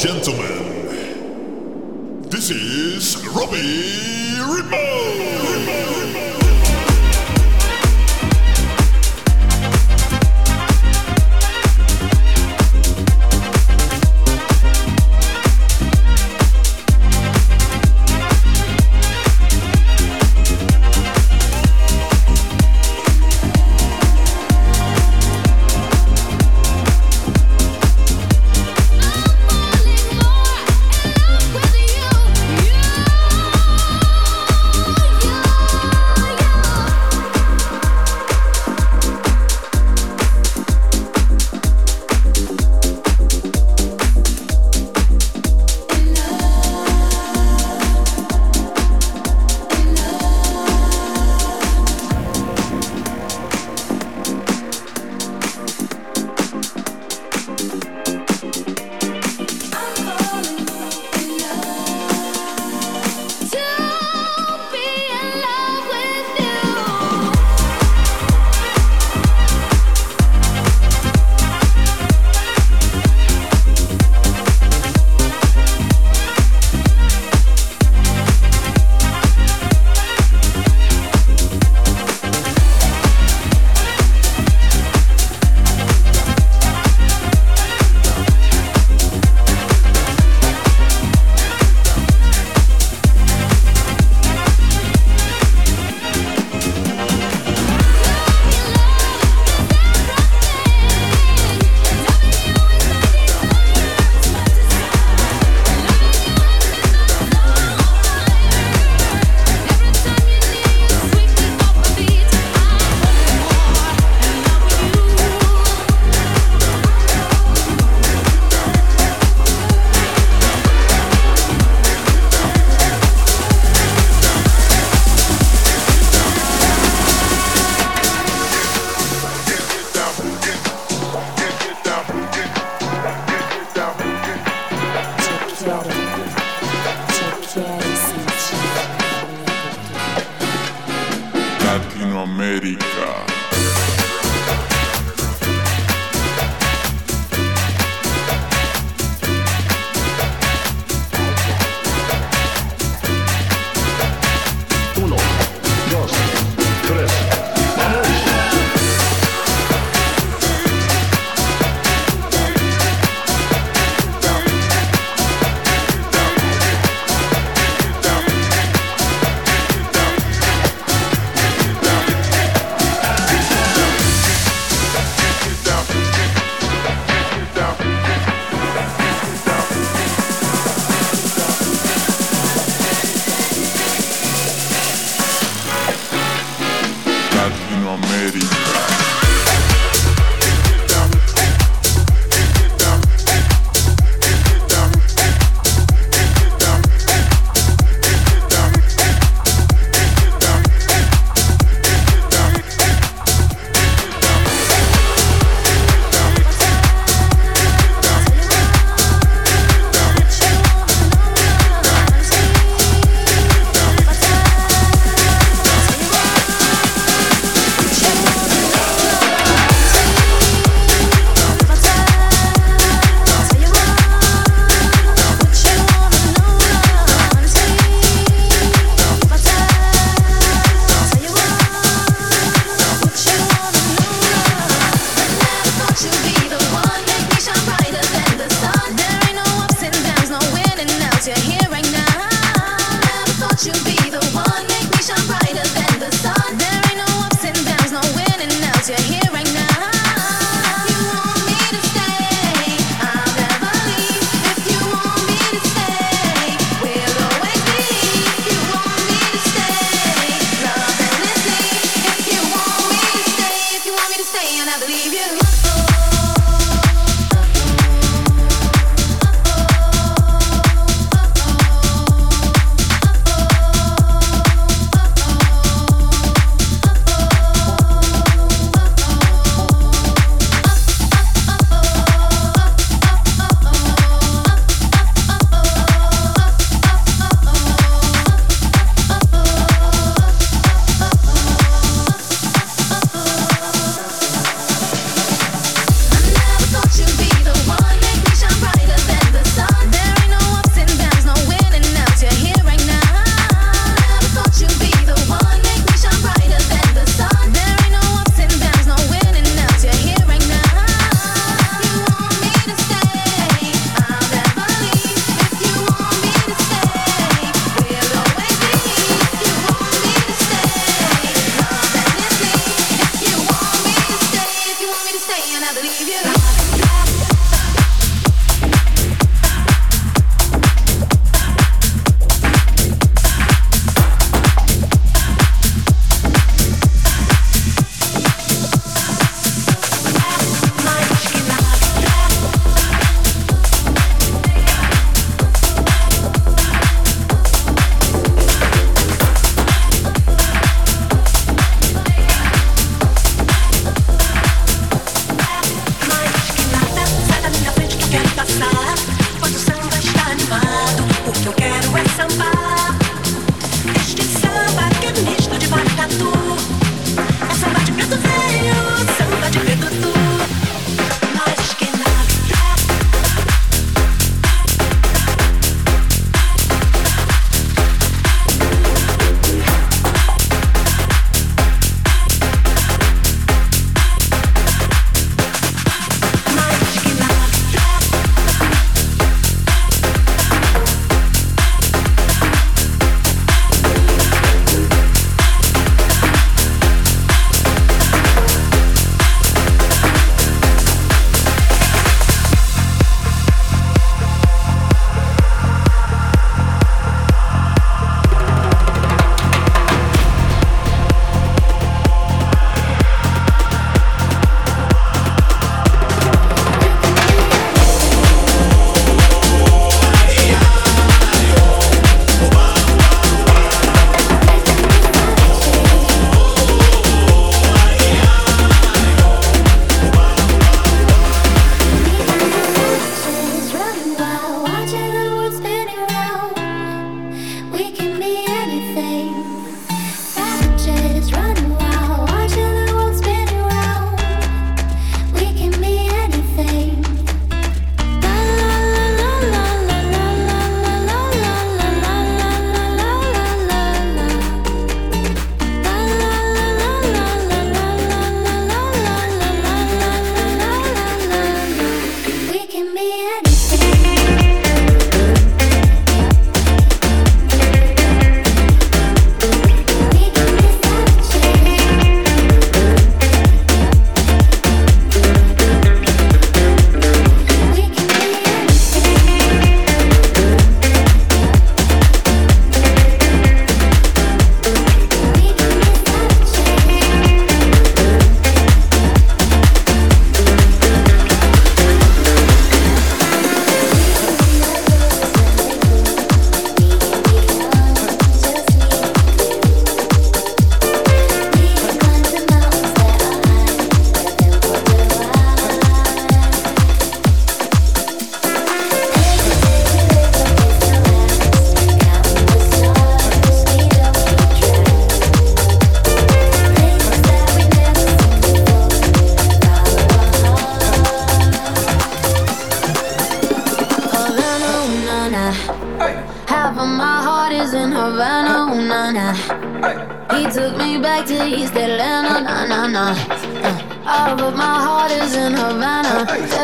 gentlemen, this is Robbie Rhytmo.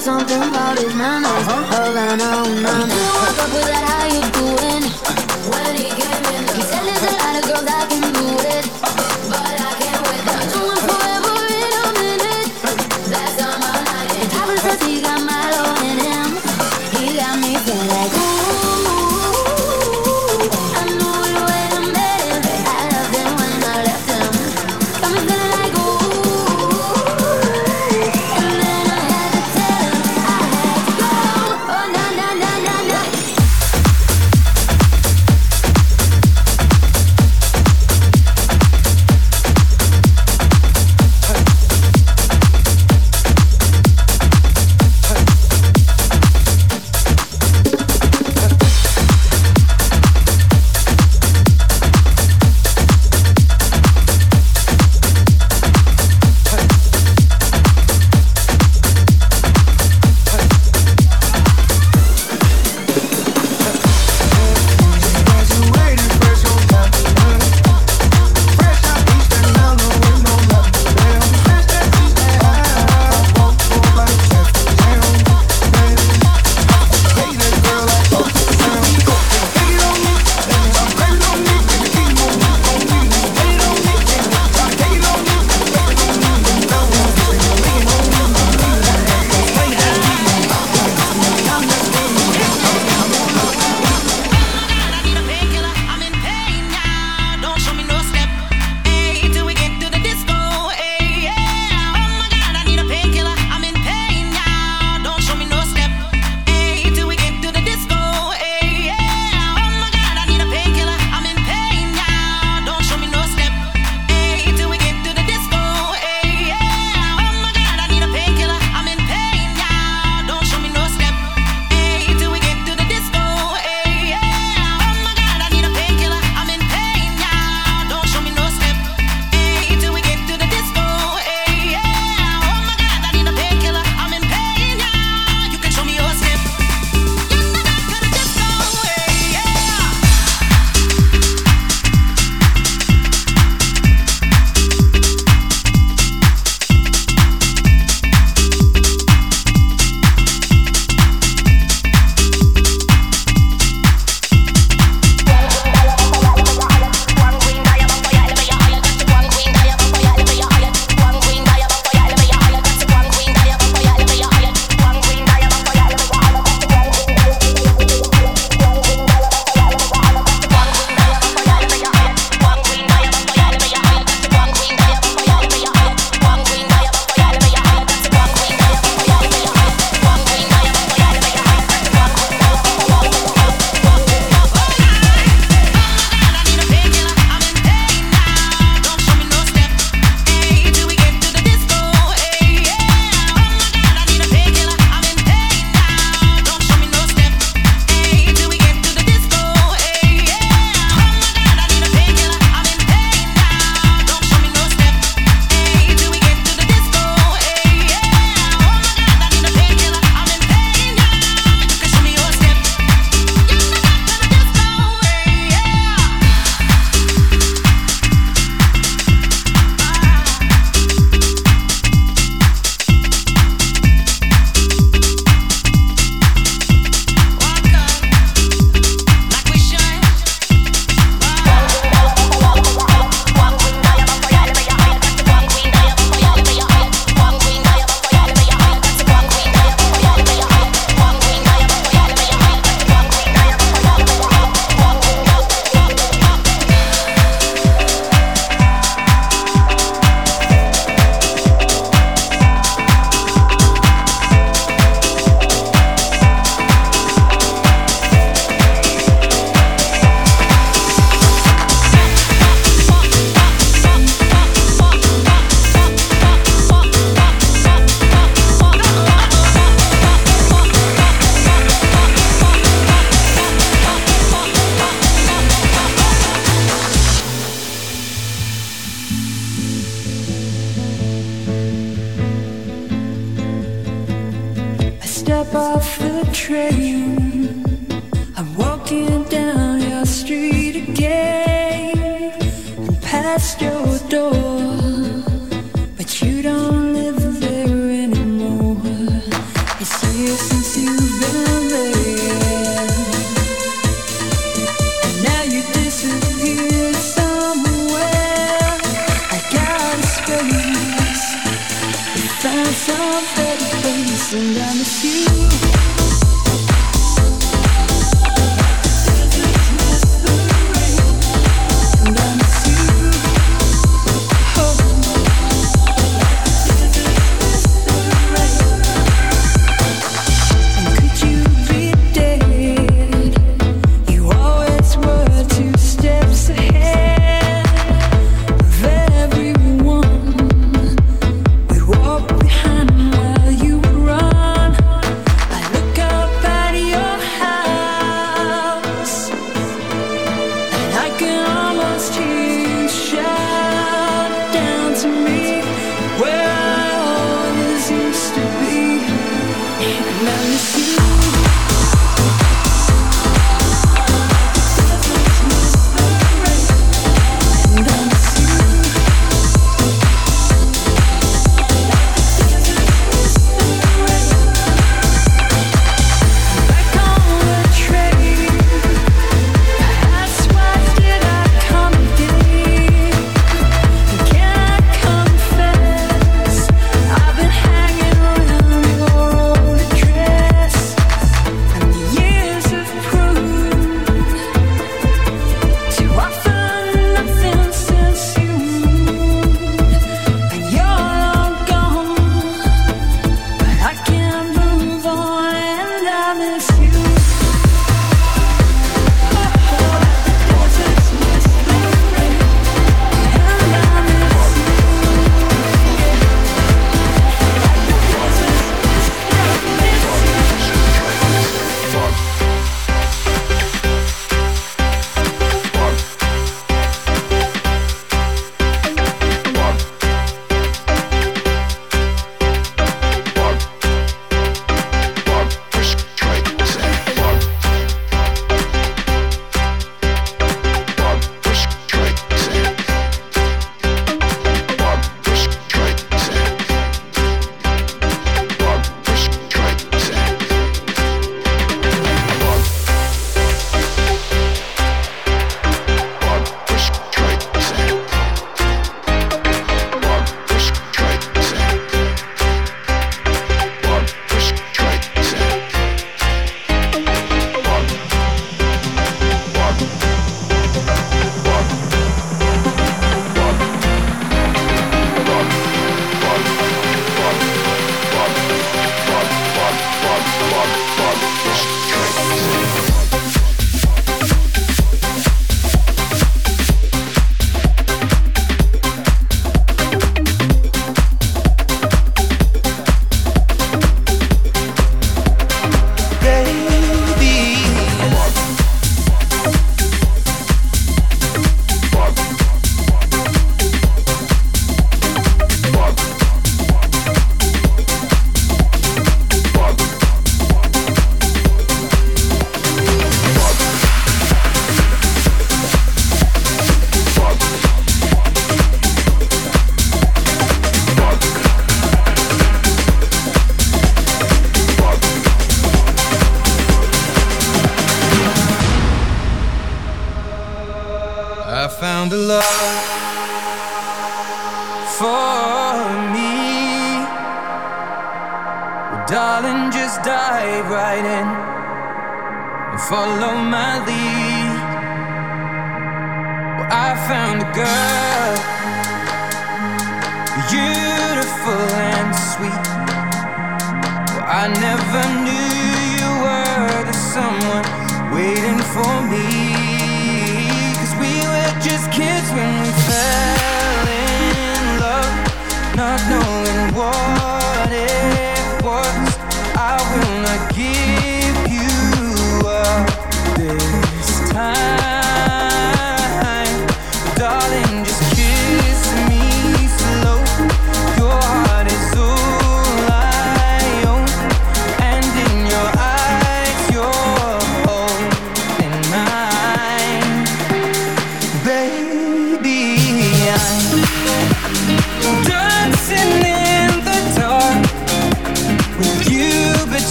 something about his manners. Uh-huh. Oh, I don't know. You woke up with that high.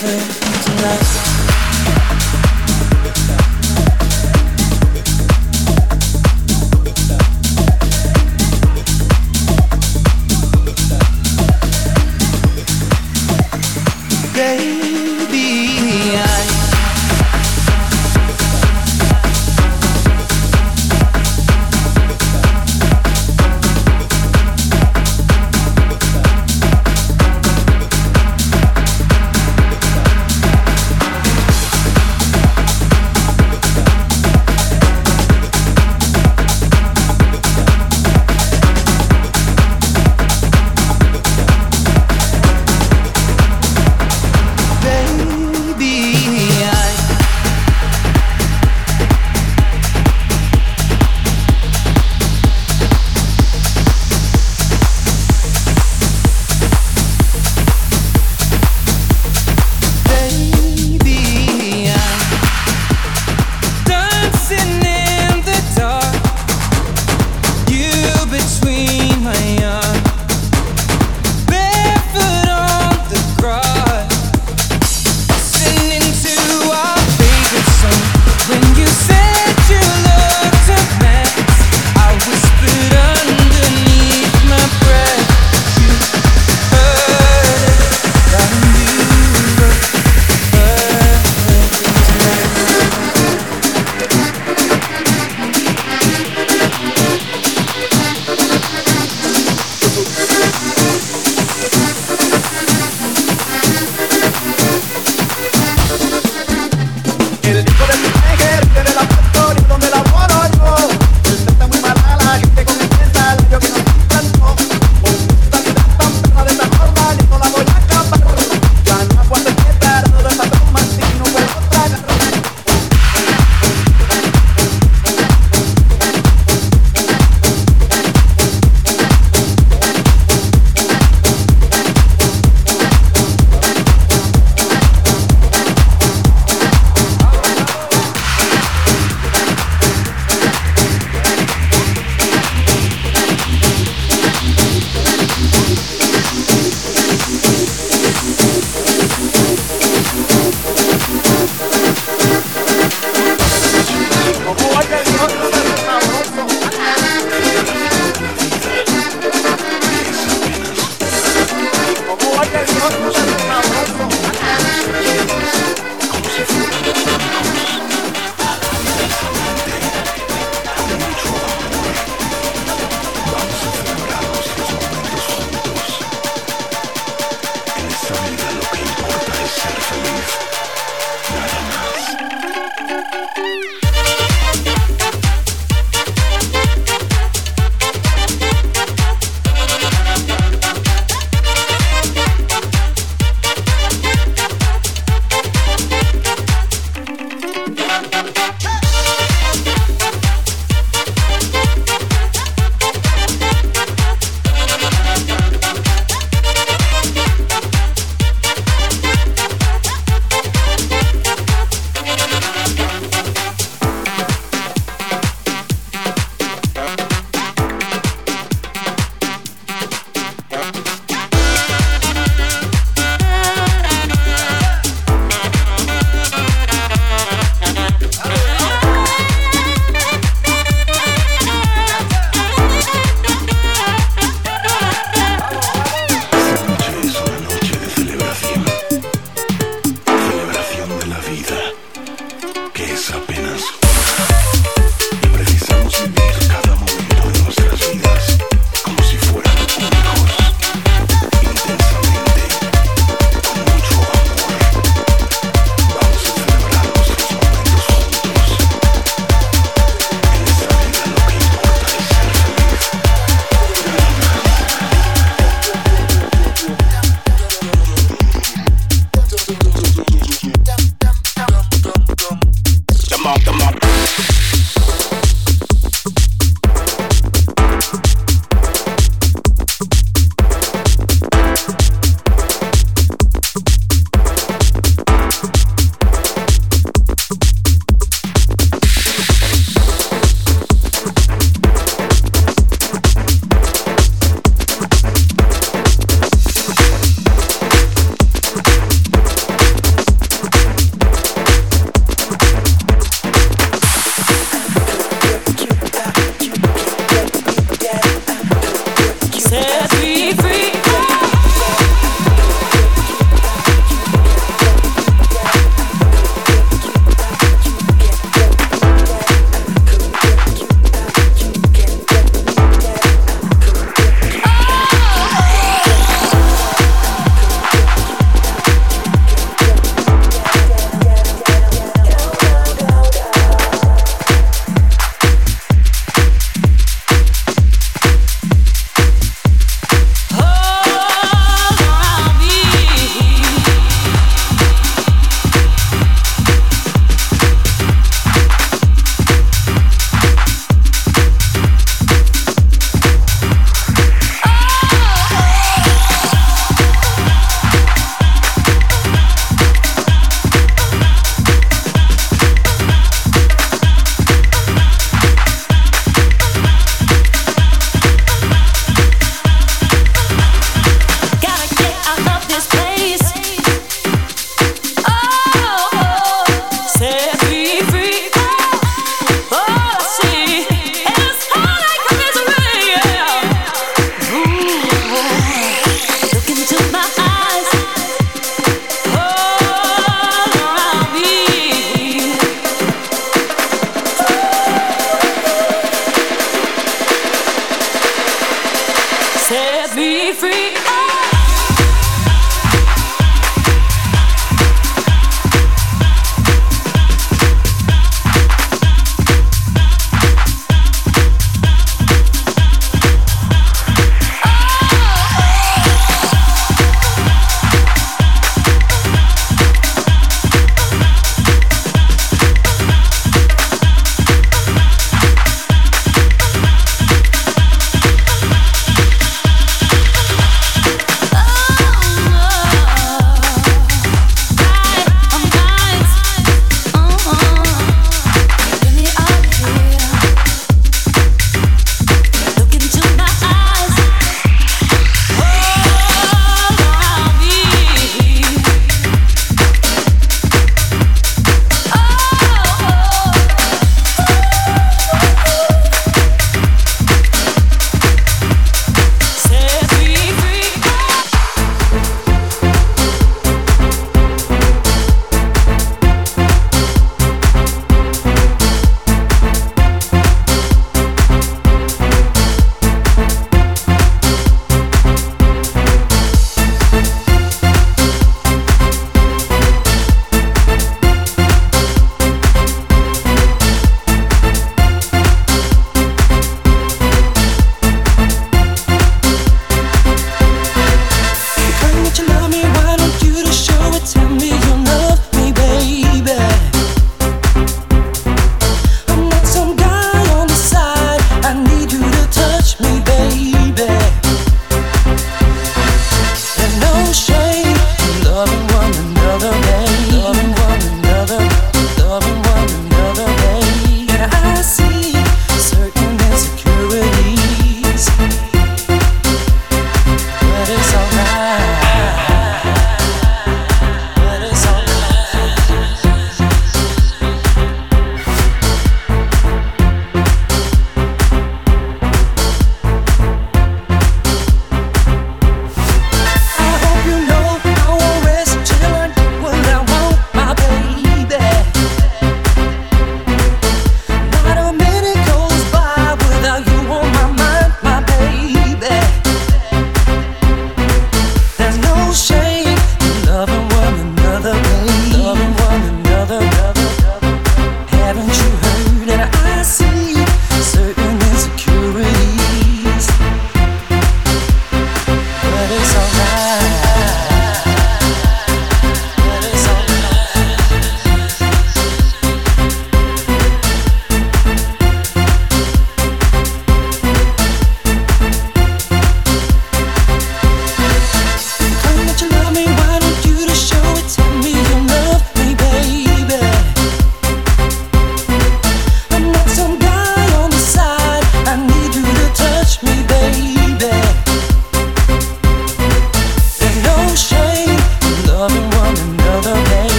her.